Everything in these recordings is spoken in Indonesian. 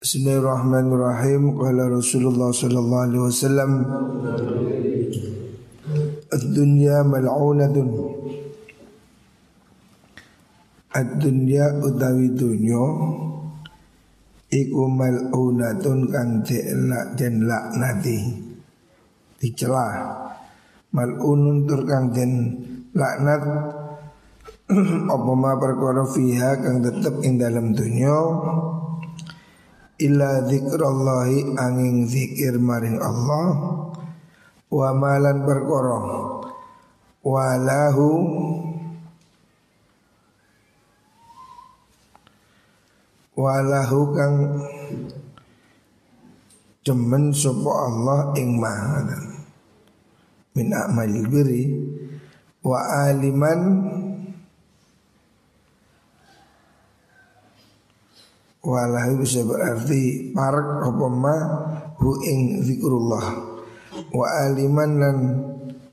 Bismillahirrahmanirrahim. Qala Rasulullah sallallahu alaihi wasallam Ad-dunya mal'unatun. Ad-dunya utawi dunya Iku mal'unatun kang delak den laknati Dicela Mal'unun tur kang den laknat Apa ma perkara fiha kang tetep ing dalam dunya illa zikrallahi angin zikir maring Allah wa malan perkara walahu walahu kang demen sapa Allah ing min amalil biri wa aliman Walahu bisa berarti parak apa ma hu ing zikrullah. Wa aliman lan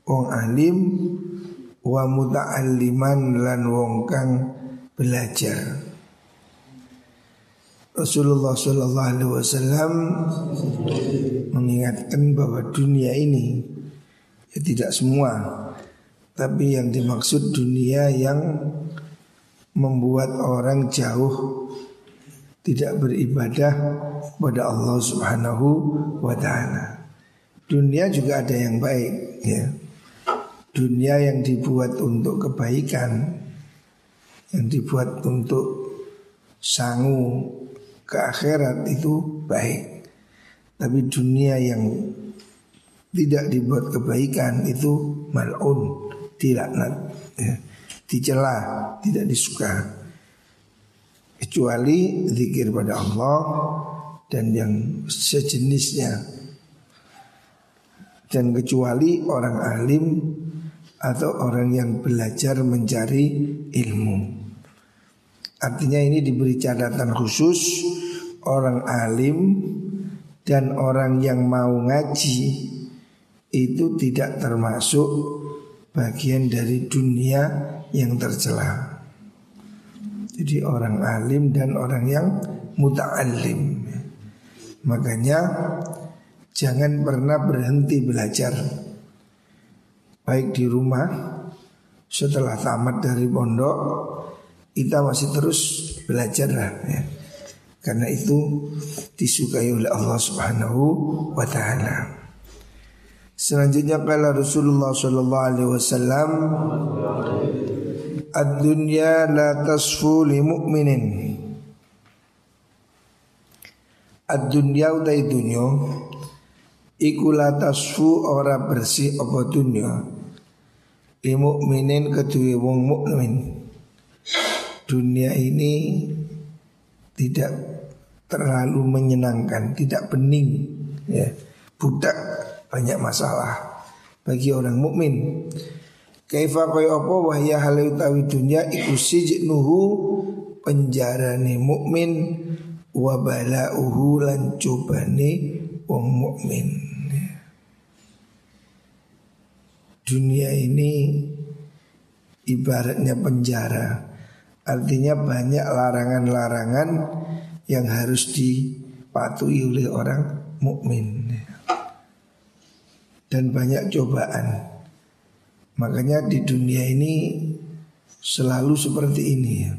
wong alim wa muta'alliman lan wong kang belajar. Rasulullah Shallallahu Alaihi Wasallam mengingatkan bahwa dunia ini ya tidak semua, tapi yang dimaksud dunia yang membuat orang jauh tidak beribadah kepada Allah Subhanahu wa taala. Dunia juga ada yang baik ya. Dunia yang dibuat untuk kebaikan yang dibuat untuk sangu ke akhirat itu baik. Tapi dunia yang tidak dibuat kebaikan itu malun, dilaknat, ya. dicela, tidak disuka kecuali zikir pada Allah dan yang sejenisnya dan kecuali orang alim atau orang yang belajar mencari ilmu. Artinya ini diberi catatan khusus orang alim dan orang yang mau ngaji itu tidak termasuk bagian dari dunia yang tercela. Jadi orang alim dan orang yang muta'alim Makanya jangan pernah berhenti belajar. Baik di rumah setelah tamat dari pondok Kita masih terus belajar lah ya. Karena itu disukai oleh Allah subhanahu wa ta'ala. Selanjutnya kala Rasulullah sallallahu alaihi wasallam Ad-dunya la tasfu li mu'minin. Ad-dunya utai dunya Iku la tasfu ora bersih apa dunya. Li mu'minin kedua wong mukmin. Dunia ini tidak terlalu menyenangkan, tidak bening, ya, budak banyak masalah bagi orang mukmin. Kaifa kaya apa wahya hale utawi dunya iku sijnuhu penjarane mukmin wa balauhu lan cobane wong mukmin. Dunia ini ibaratnya penjara. Artinya banyak larangan-larangan yang harus dipatuhi oleh orang mukmin. Dan banyak cobaan. Makanya di dunia ini selalu seperti ini ya.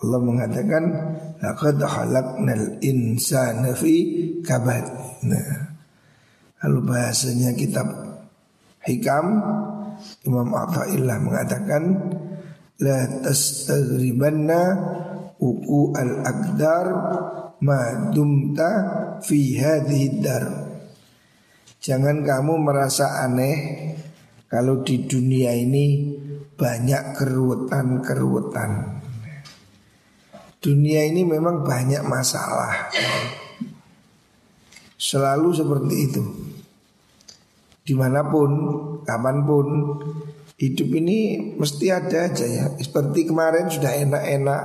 Allah mengatakan laqad khalaqnal insana fi kabad. Nah, lalu bahasanya kitab Hikam Imam Athaillah mengatakan la tastaghribanna uku al-aqdar ma dumta fi hadhihi dar. Jangan kamu merasa aneh kalau di dunia ini banyak keruwetan-keruwetan. Dunia ini memang banyak masalah. Selalu seperti itu. Di mana pun, kapan pun, hidup ini mesti ada aja ya. Seperti kemarin sudah enak-enak,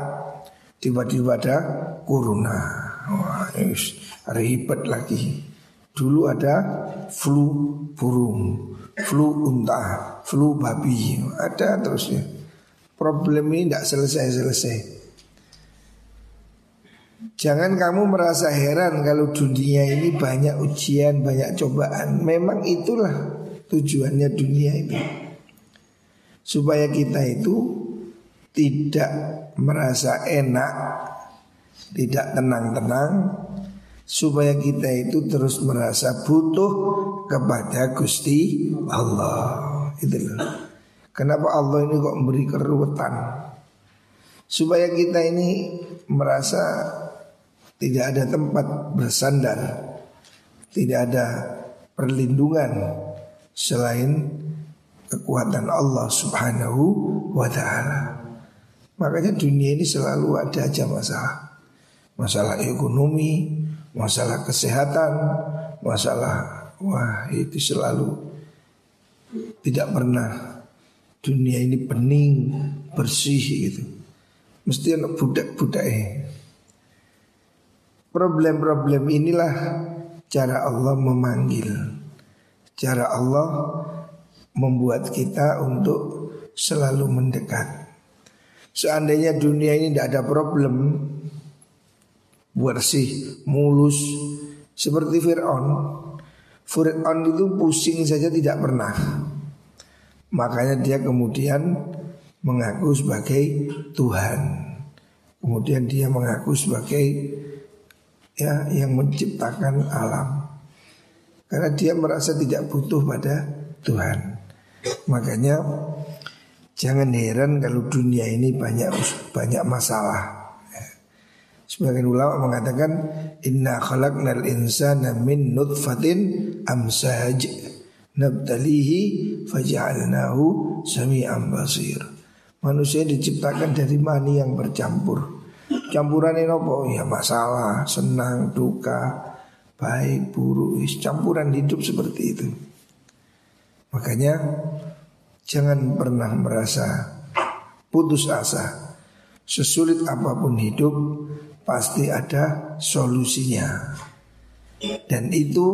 tiba-tiba ada corona. Wah, ribet lagi. Dulu ada flu burung flu unta, flu babi, ada terusnya. Problem ini tidak selesai-selesai. Jangan kamu merasa heran kalau dunia ini banyak ujian, banyak cobaan. Memang itulah tujuannya dunia itu. Supaya kita itu tidak merasa enak, tidak tenang-tenang, supaya kita itu terus merasa butuh kepada Gusti Allah. Itu loh. Kenapa Allah ini kok memberi keruwetan? Supaya kita ini merasa tidak ada tempat bersandar, tidak ada perlindungan selain kekuatan Allah Subhanahu wa taala. Makanya dunia ini selalu ada aja masalah. Masalah ekonomi, masalah kesehatan, masalah wah itu selalu tidak pernah. Dunia ini pening, bersih gitu. Mesti anak budak-budak Problem-problem inilah cara Allah memanggil. Cara Allah membuat kita untuk selalu mendekat. Seandainya dunia ini tidak ada problem Bersih, mulus Seperti Fir'aun Fir'aun itu pusing saja tidak pernah Makanya dia kemudian mengaku sebagai Tuhan Kemudian dia mengaku sebagai ya yang menciptakan alam. Karena dia merasa tidak butuh pada Tuhan. Makanya jangan heran kalau dunia ini banyak banyak masalah. Sebagian ulama mengatakan inna khalaqnal insana min nutfatin amsaj nabtalihi faj'alnahu sami'an basir. Manusia diciptakan dari mani yang bercampur. Campuran ini apa? Ya masalah, senang, duka, baik, buruk, campuran hidup seperti itu. Makanya jangan pernah merasa putus asa. Sesulit apa pun hidup pasti ada solusinya. Dan itu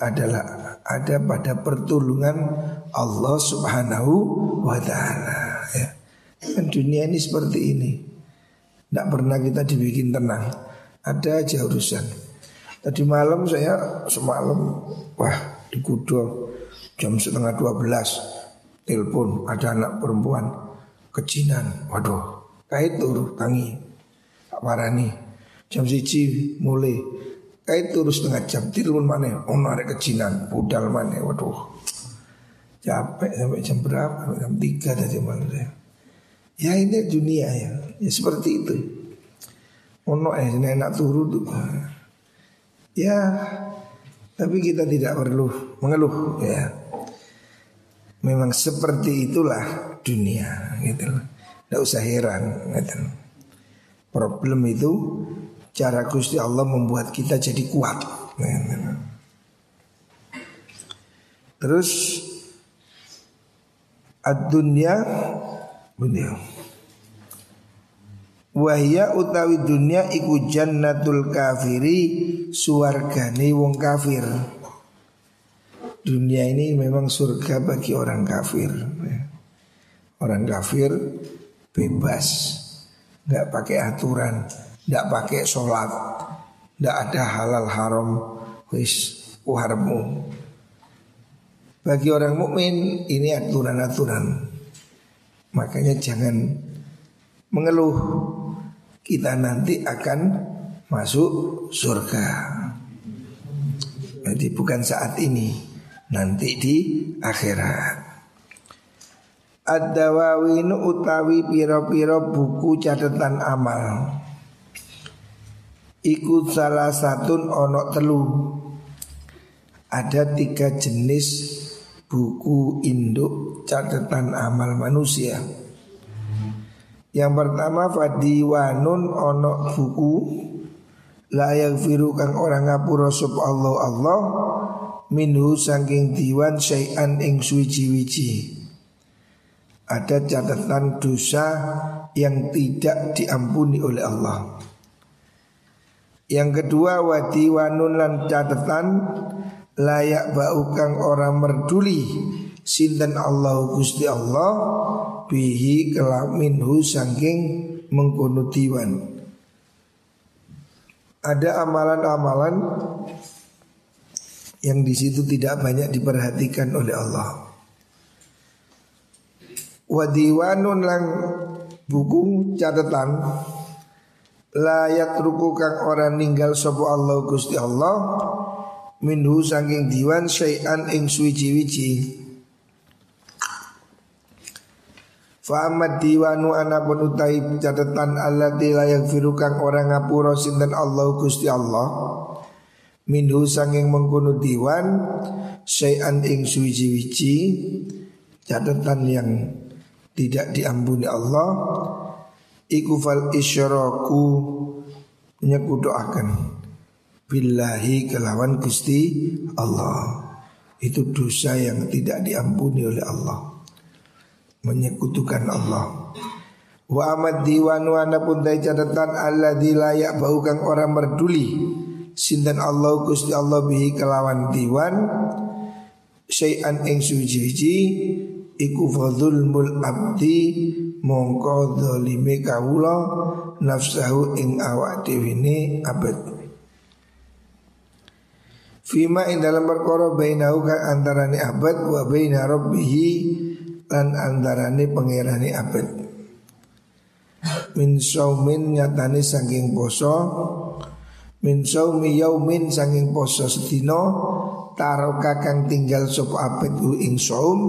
adalah ada pada pertolongan Allah Subhanahu wa taala ya. Dan dunia ini seperti ini. Tidak pernah kita dibikin tenang. Ada aja urusan. Tadi malam saya semalam Wah di Kudo Jam setengah dua belas. Telepon ada anak perempuan. Kecinan Waduh Kait turu tangi Tak parani Jam siji mulai. Kait turu setengah jam Telepon mana Oh narik kecinan Budal mana Waduh. Capek sampai jam berapa? Jam tiga tadi malam. Ya ini dunia ya, ya seperti itu. Ono eh enak turun tuh. Ya, tapi kita tidak perlu mengeluh ya. Memang seperti itulah dunia gitu Tidak usah heran gitu Problem itu cara Gusti Allah membuat kita jadi kuat. Terus ad-dunya Beliau Wahya utawi dunia iku jannatul kafiri Suargani wong kafir. Dunia ini memang surga bagi orang kafir. Orang kafir bebas Gak pakai aturan Gak pakai sholat. Gak ada halal haram Wis uharmu Bagi orang mukmin ini aturan-aturan. Makanya jangan mengeluh. Kita nanti akan masuk surga. Jadi bukan saat ini Nanti di akhirat Ad-dawawinu utawi piro-piro buku catatan amal Ikut salah satu onok telu Ada tiga jenis buku induk catatan amal manusia. Yang pertama fadiwanun ono buku layak firu kang orang ngapura sub Allah Allah minhu saking diwan syai'an ing suwiji-wiji. Ada catatan dosa yang tidak diampuni oleh Allah. Yang kedua wadiwanun lan catatan layak bau kang orang merduli sinten Allah Gusti Allah bihi kelaminhu sangking mengkono diwan Ada amalan-amalan yang di situ tidak banyak diperhatikan oleh Allah. Wadiwanun lang buku catatan. Layak ruku kang orang ninggal sopo Allah Gusti Allah minhu saking diwan syai'an ing suwici-wici. Fa amad diwanu anapun utai catatan Allah layak firu kang orang ngapura sinten Allah Gusti Allah minhu sanging mengkono diwan syai'an ing suwici-wici catatan yang tidak diampuni Allah iku fal isyraku nyekudoaken billahi kelawan Gusti Allah. Itu dosa yang tidak diampuni oleh Allah. Menyekutukan Allah. Wa amad diwan wa pun dai catatan Allah layak bau kang orang merduli sinten Allah Gusti Allah bihi kelawan diwan. Syai'an ing suci-suci iku fadzulmul abdi mongko zalime kawula nafsahu ing awak dhewe ne abad. Fima ing dalam perkara bainahu kan antarane abad wa baina rabbihi lan antarane pangerane abad. Min saumin nyatane saking poso Min saumi yaumin saking poso sedina taroka kang tinggal sop abad ing saum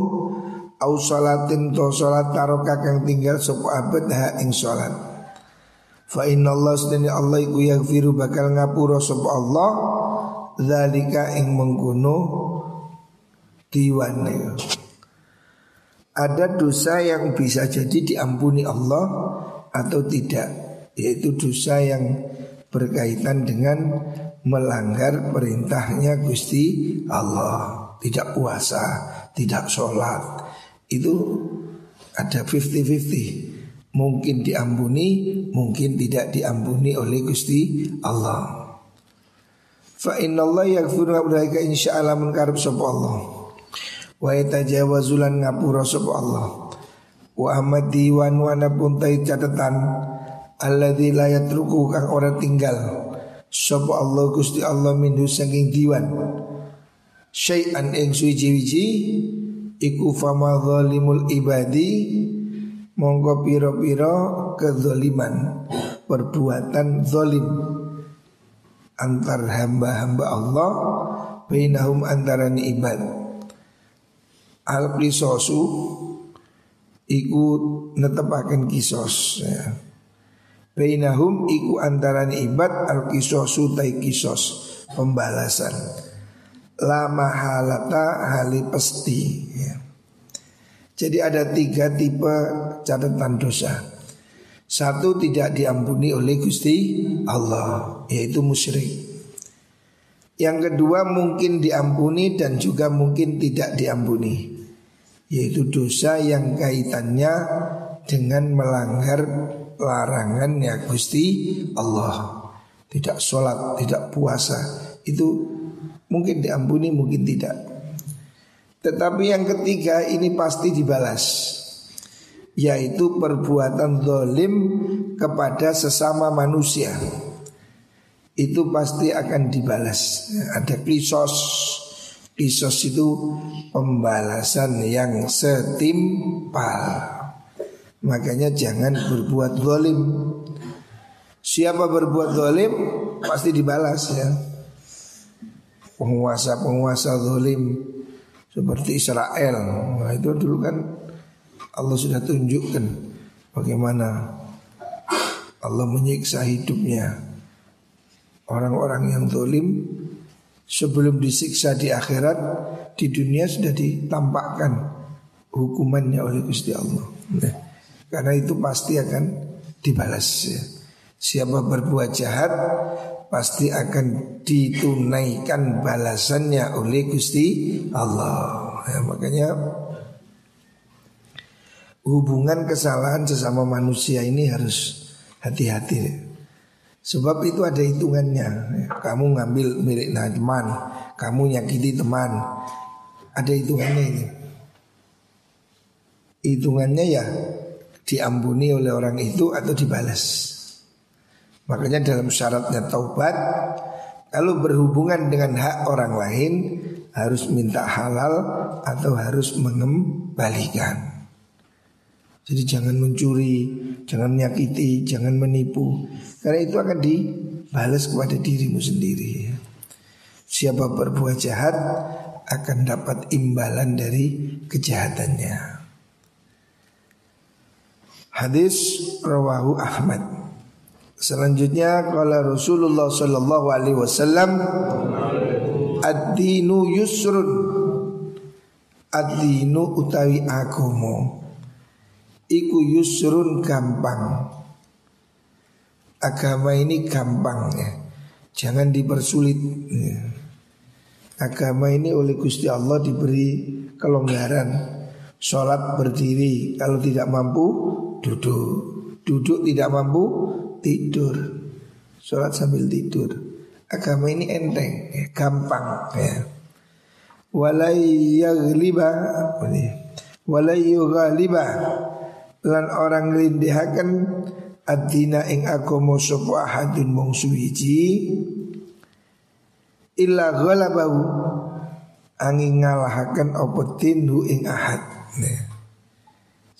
au salatin to salat taroka kang tinggal sapa abad ha ing salat. Fa inna Allah sedene Allah iku yaghfiru bakal ngapura sapa Allah zalika ing mengkono diwan ada dosa yang bisa jadi diampuni Allah atau tidak yaitu dosa yang berkaitan dengan melanggar perintahnya Gusti Allah. Tidak puasa tidak sholat itu ada 50-50 Mungkin diampuni, mungkin tidak diampuni oleh Gusti Allah. Fa inna Allah yakfiru ngabdaika insya Allah menkarib sopa Allah. Wa yatajawazulan ngapura sopa Allah. Wa ahmad diwan wana puntai catatan Alladhi layat ruku kang orang tinggal Sopa Allah Gusti Allah minhu sangking diwan. Syai'an ing suci-wici iku fama zalimul ibadi monggo piro-piro kezaliman perbuatan zalim antar hamba-hamba Allah bainahum antarani ibad al qisasu iku netepaken kisos ya. Bainahum iku antarani ibad al qisasu tai kisos pembalasan lama halata hali pasti ya. Jadi ada tiga tipe catatan dosa. Satu tidak diampuni oleh Gusti Allah Yaitu musyrik. Yang kedua mungkin diampuni dan juga mungkin tidak diampuni Yaitu dosa yang kaitannya dengan melanggar larangannya Gusti Allah. Tidak sholat, tidak puasa Itu Mungkin diampuni, mungkin tidak. Tetapi yang ketiga ini pasti dibalas. Yaitu perbuatan zalim kepada sesama manusia. Itu pasti akan dibalas. Ada kisos. Kisos itu pembalasan yang setimpal. Makanya jangan berbuat zalim Siapa berbuat zalim pasti dibalas ya penguasa-penguasa zalim seperti Israel. Nah, itu dulu kan Allah sudah tunjukkan bagaimana Allah menyiksa hidupnya orang-orang yang zalim sebelum disiksa di akhirat di dunia sudah ditampakkan hukumannya oleh Gusti Allah. Nah, karena itu pasti akan dibalas ya. Siapa berbuat jahat pasti akan ditunaikan balasannya oleh Gusti Allah. Ya, makanya hubungan kesalahan sesama manusia ini harus hati-hati. Sebab itu ada hitungannya. Kamu ngambil milik teman, kamu nyakiti teman, ada hitungannya ini. Hitungannya ya diampuni oleh orang itu atau dibalas. Makanya dalam syaratnya taubat kalau berhubungan dengan hak orang lain harus minta halal atau harus mengembalikan. Jadi jangan mencuri, jangan menyakiti, jangan menipu. Karena itu akan dibalas kepada dirimu sendiri. Siapa berbuat jahat akan dapat imbalan dari kejahatannya. Hadis rawahu Ahmad. Selanjutnya kalau Rasulullah sallallahu alaihi wasallam ad-dinu yusrun ad-dinu utawi agama iku yusrun gampang. Agama ini gampang ya. Jangan dipersulit. Ya. Agama ini oleh Gusti Allah diberi kelonggaran. Sholat berdiri, kalau tidak mampu duduk. Duduk tidak mampu tidur. Sholat sambil tidur. Agama ini enteng, ya, gampang ya. Walai yaghliba Walai yughaliba Lan orang ngelindihaken Adina ing agama sapa ahadun mung suwiji illa ghalabahu angin ngalahaken apa tinhu ing ahad. Nah.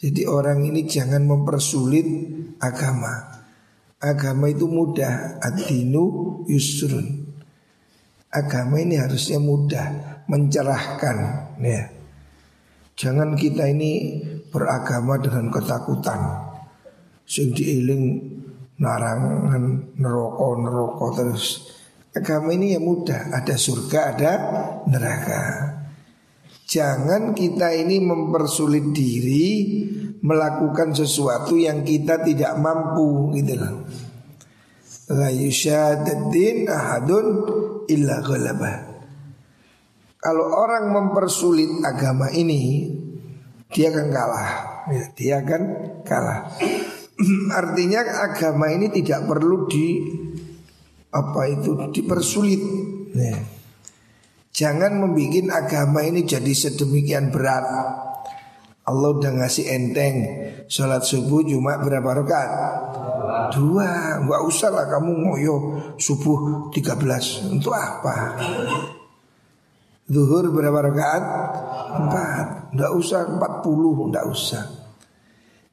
Jadi orang ini jangan mempersulit agama. Agama itu mudah, adinu yusrun. Agama ini harusnya mudah, mencerahkan, ya. Jangan kita ini beragama dengan ketakutan. Sing diiling narangan neroko neroko terus. Agama ini ya mudah, ada surga, ada neraka. Jangan kita ini mempersulit diri melakukan sesuatu yang kita tidak mampu gitu loh. La yusyadaddin ahadun illa ghalabah. Kalau orang mempersulit agama ini, dia akan kalah. Ya, dia akan kalah. Artinya agama ini tidak perlu di apa itu dipersulit. Ya. Jangan membuat agama ini jadi sedemikian berat. Allah udah ngasih enteng. Sholat subuh cuma berapa rakaat? Dua. Gak usah lah kamu ngoyo. Subuh 13 Untuk apa? Zuhur berapa rakaat? Empat. Gak usah 40 Gak usah.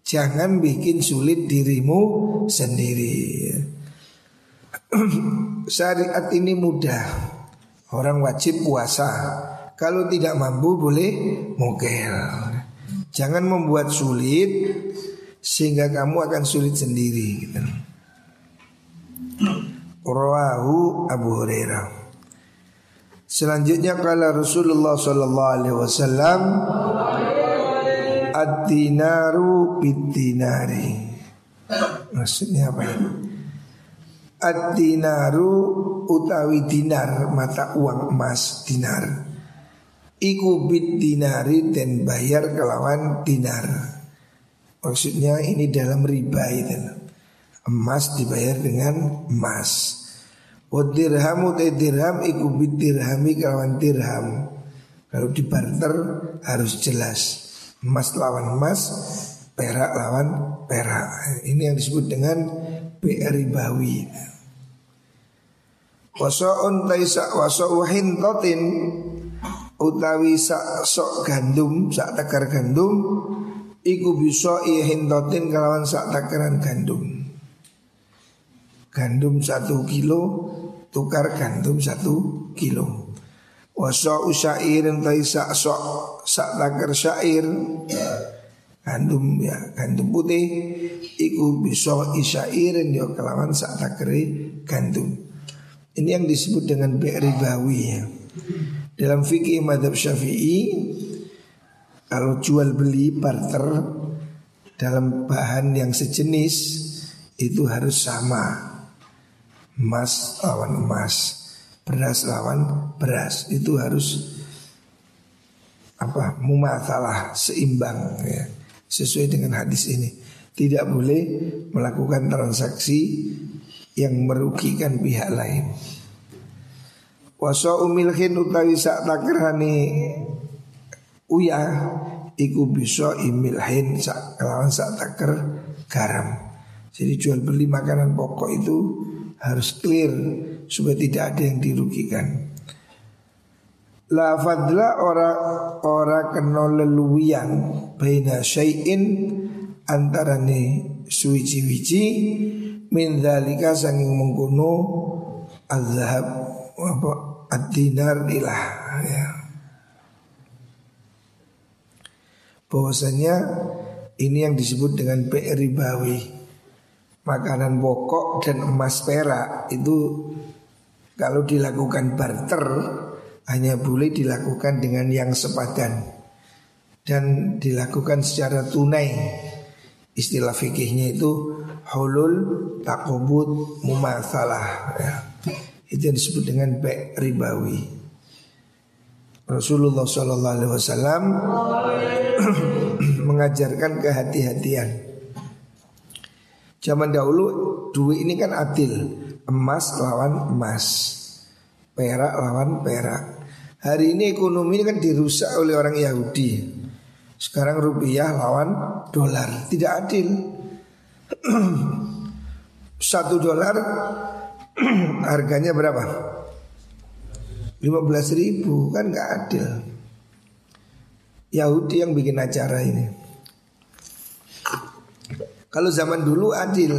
Jangan bikin sulit dirimu sendiri. Syariat ini mudah. Orang wajib puasa. Kalau tidak mampu boleh mokel Jangan membuat sulit Sehingga kamu akan sulit sendiri gitu. Rawahu Abu Hurairah Selanjutnya kala Rasulullah sallallahu alaihi wasallam Ad-dinaru bid-dinari Maksudnya apa ini? Ad-dinaru utawi dinar mata uang emas dinar Iku bid dinari dan bayar kelawan dinar. Maksudnya ini dalam riba itu. Emas dibayar dengan emas. Wadirhamu te dirham iku bid dirhami kelawan dirham. Kalau dibarter harus jelas. Emas lawan emas Perak lawan perak. Ini yang disebut dengan PR ribawi. Waso'un taisa waso'uhin totin Utawi sak sok gandum Sak takar gandum Iku bisa ihin totin Kalawan sak takaran gandum. Gandum satu kilo Tukar gandum satu kilo. Waso'u syairin taisa sok Sak takar syair. Gandum ya gandum putih iku bisa isyairin yo kelawan sak takri gandum. Ini yang disebut dengan ribawi ya dalam fikih madhab syafi'i kalau jual beli barter dalam bahan yang sejenis itu harus sama emas lawan emas beras lawan beras itu harus apa mumasalah seimbang ya sesuai dengan hadis ini. Tidak boleh melakukan transaksi yang merugikan pihak lain. Wasa umilhin utawi sak takrani uyah iku bisa imilhin sak kelawan sak taker garam. Jadi jual beli makanan pokok itu harus clear supaya tidak ada yang dirugikan. La fadla ora ora kena leluwian baina syai'in antarane suwiji-wiji min dzalika sanging mengkono azhab ad-dinar ilah ya. Bahwasanya ini yang disebut dengan ribawi Makanan pokok dan emas perak itu kalau dilakukan barter hanya boleh dilakukan dengan yang sepadan dan dilakukan secara tunai. Istilah fikihnya itu hulul takobut mumatsalah ya. Itu yang disebut dengan baik ribawi. Rasulullah Shallallahu Alaihi Wasallam mengajarkan kehati-hatian. Zaman dahulu duit ini kan adil, emas lawan emas, perak lawan perak. Hari ini ekonomi ini kan dirusak oleh orang Yahudi. Sekarang rupiah lawan dolar, tidak adil. Satu dolar harganya berapa? 15 ribu kan nggak adil. Yahudi yang bikin acara ini. Kalau zaman dulu adil,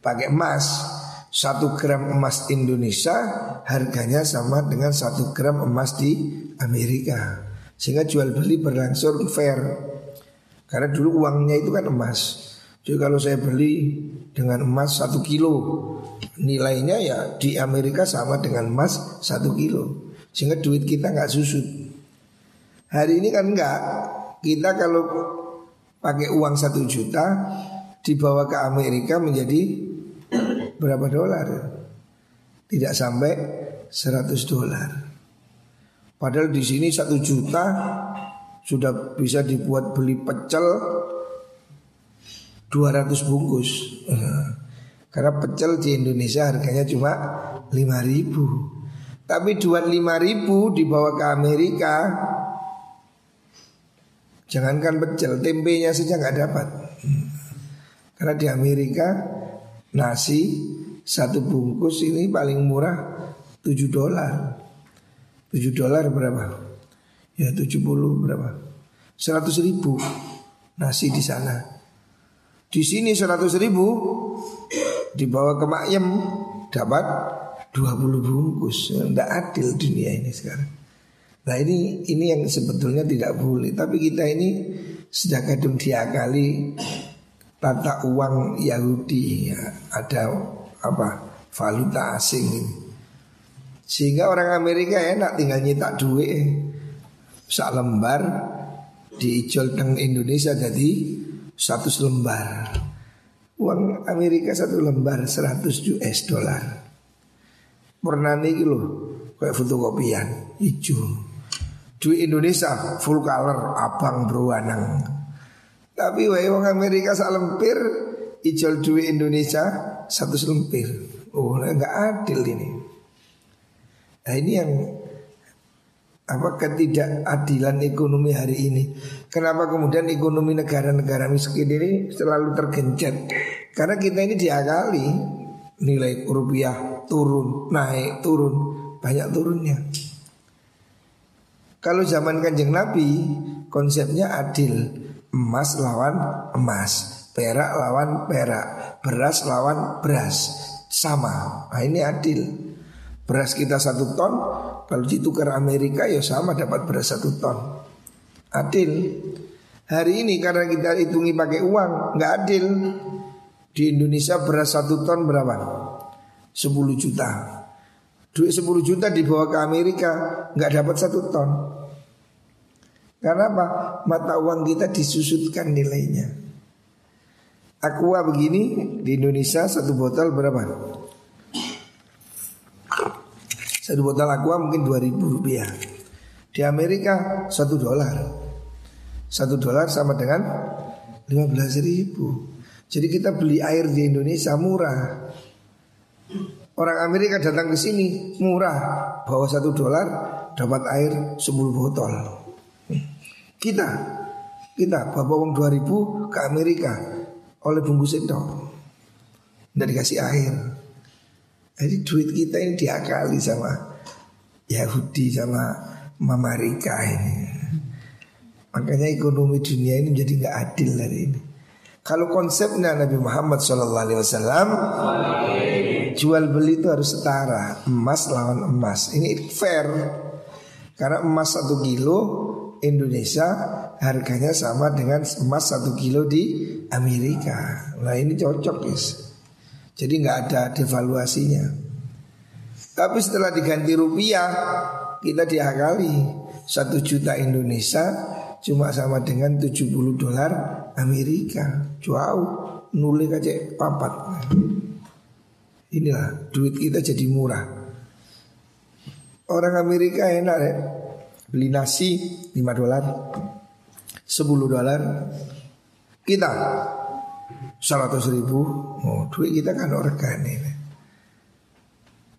pakai emas, satu gram emas Indonesia harganya sama dengan satu gram emas di Amerika. Sehingga jual beli berlangsung fair. Karena dulu uangnya itu kan emas. Jadi kalau saya beli dengan emas satu kilo Nilainya ya di Amerika sama dengan emas satu kilo Sehingga duit kita nggak susut. Hari ini kan enggak Kita kalau pakai uang satu juta Dibawa ke Amerika menjadi berapa dolar? Tidak sampai 100 dolar. Padahal di sini satu juta sudah bisa dibuat beli pecel 200 bungkus Karena pecel di Indonesia harganya cuma 5000 Tapi dua 5000 dibawa ke Amerika. Jangankan pecel, tempenya saja nggak dapat. Karena di Amerika nasi satu bungkus ini paling murah 7 dolar. 7 dolar berapa? Ya 70 berapa? 100 ribu nasi di sana. Di sini 100 ribu Dibawa ke Makyem Dapat 20 bungkus. Tidak adil dunia ini sekarang. Nah ini ini yang sebetulnya tidak boleh. Tapi kita ini sudah kadung diakali Tata uang Yahudi ya, Ada apa valuta asing ini. Sehingga orang Amerika enak tinggal nyetak duit. Sak lembar Dijual teng Indonesia jadi satu lembar Uang Amerika satu lembar 100 US dollar. Pernah nih loh Kayak fotokopian. Hijau Duit Indonesia full color Abang berwarna Tapi wae uang Amerika sak lempir Ijol duit Indonesia Satu selempir Oh nggak adil ini. Nah ini yang apa ketidakadilan ekonomi hari ini. Kenapa kemudian ekonomi negara-negara miskin ini selalu tergencet? Karena kita ini diakali nilai rupiah turun, naik, turun, banyak turunnya. Kalau zaman kanjeng Nabi konsepnya adil, emas lawan emas, perak lawan perak, beras lawan beras, sama. Nah ini adil. Beras kita satu ton, kalau ditukar Amerika ya sama dapat beras satu ton. Adil. Hari ini karena kita hitungi pakai uang, nggak adil. Di Indonesia beras satu ton berapa? 10 juta. Duit 10 juta dibawa ke Amerika, nggak dapat satu ton. Karena apa? Mata uang kita disusutkan nilainya. Aqua begini di Indonesia satu botol berapa? Satu botol aqua mungkin 2000 rupiah. Di Amerika satu dolar. Satu dolar sama dengan 15 ribu. Jadi kita beli air di Indonesia murah. Orang Amerika datang ke sini murah. Bawa satu dolar dapat air 10 botol. Kita Kita bawa uang 2000 ke Amerika Oleh bungkus itu Tidak dikasih air Jadi duit kita ini diakali sama Yahudi sama Mamarika ini Makanya ekonomi dunia ini menjadi nggak adil hari ini Kalau konsepnya Nabi Muhammad SAW Jual beli itu harus setara Emas lawan emas Ini fair Karena emas satu kilo Indonesia harganya sama dengan emas satu kilo di Amerika. Nah ini cocok guys. Jadi nggak ada devaluasinya. Tapi setelah diganti rupiah kita diakali satu juta Indonesia cuma sama dengan 70 dolar Amerika. Jauh nulis aja papat. Inilah duit kita jadi murah. Orang Amerika enak ya Beli nasi 5 dolar 10 dolar Kita 100 ribu. Oh, Duit kita kan organ ini.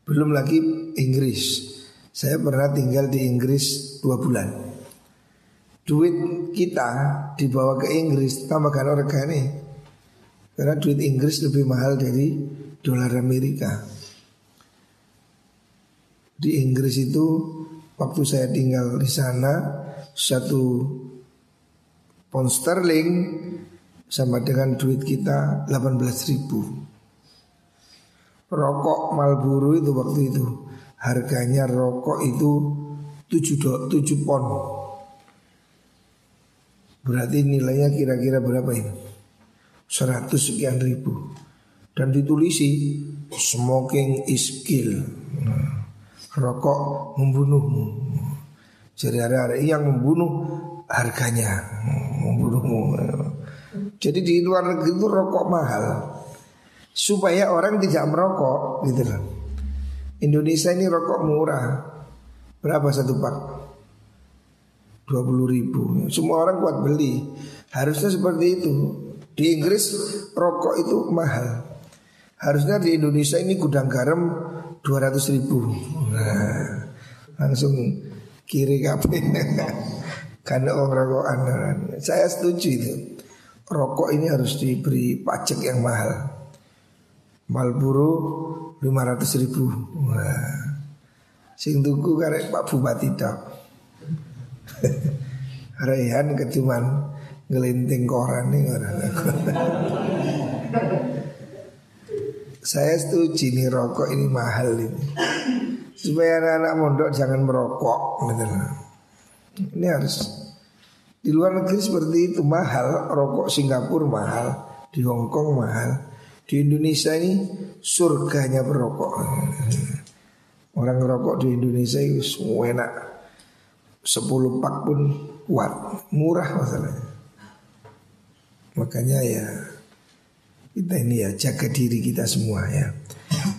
Belum lagi Inggris. Saya pernah tinggal di Inggris 2 bulan. Duit kita dibawa ke Inggris Tambahkan organ ini. Karena duit Inggris lebih mahal dari dolar Amerika. Di Inggris itu waktu saya tinggal di sana satu pound sterling sama dengan duit kita 18 ribu. Rokok Marlboro itu waktu itu harganya rokok itu 7 do, 7 pon. Berarti nilainya kira-kira berapa ini? 100 sekian ribu. Dan ditulisi smoking is kill. Rokok membunuhmu. Jadi ada yang membunuh harganya membunuhmu. Jadi di luar negeri itu rokok mahal. Supaya orang tidak merokok gitu loh. Indonesia ini rokok murah. Berapa satu pak? 20 ribu. Semua orang kuat beli. Harusnya seperti itu. Di Inggris rokok itu mahal. Harusnya di Indonesia ini gudang garam 200 ribu. Nah, Langsung kiri kape Karena orang rokokan Saya setuju itu Rokok ini harus diberi pajak yang mahal. Malburu 500 ribu. Wah. Sing tuku karek Pak Bupati dok Rehan kecuman ngelinting koran nih orang saya setuju nih rokok ini mahal ini. Supaya anak-anak mondok jangan merokok gitu Ini harus di luar negeri seperti itu mahal, rokok Singapura mahal, di Hong Kong mahal, di Indonesia ini surganya berokok. Orang ngerokok di Indonesia itu semua enak. 10 pak pun kuat, murah masalahnya. Makanya ya kita ini ya jaga diri kita semua ya.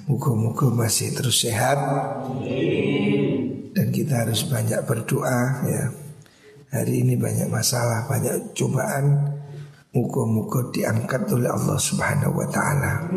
Muka-muka masih terus sehat dan kita harus banyak berdoa ya. Hari ini banyak masalah, banyak cobaan. Muka-muka diangkat oleh Allah Subhanahu wa taala.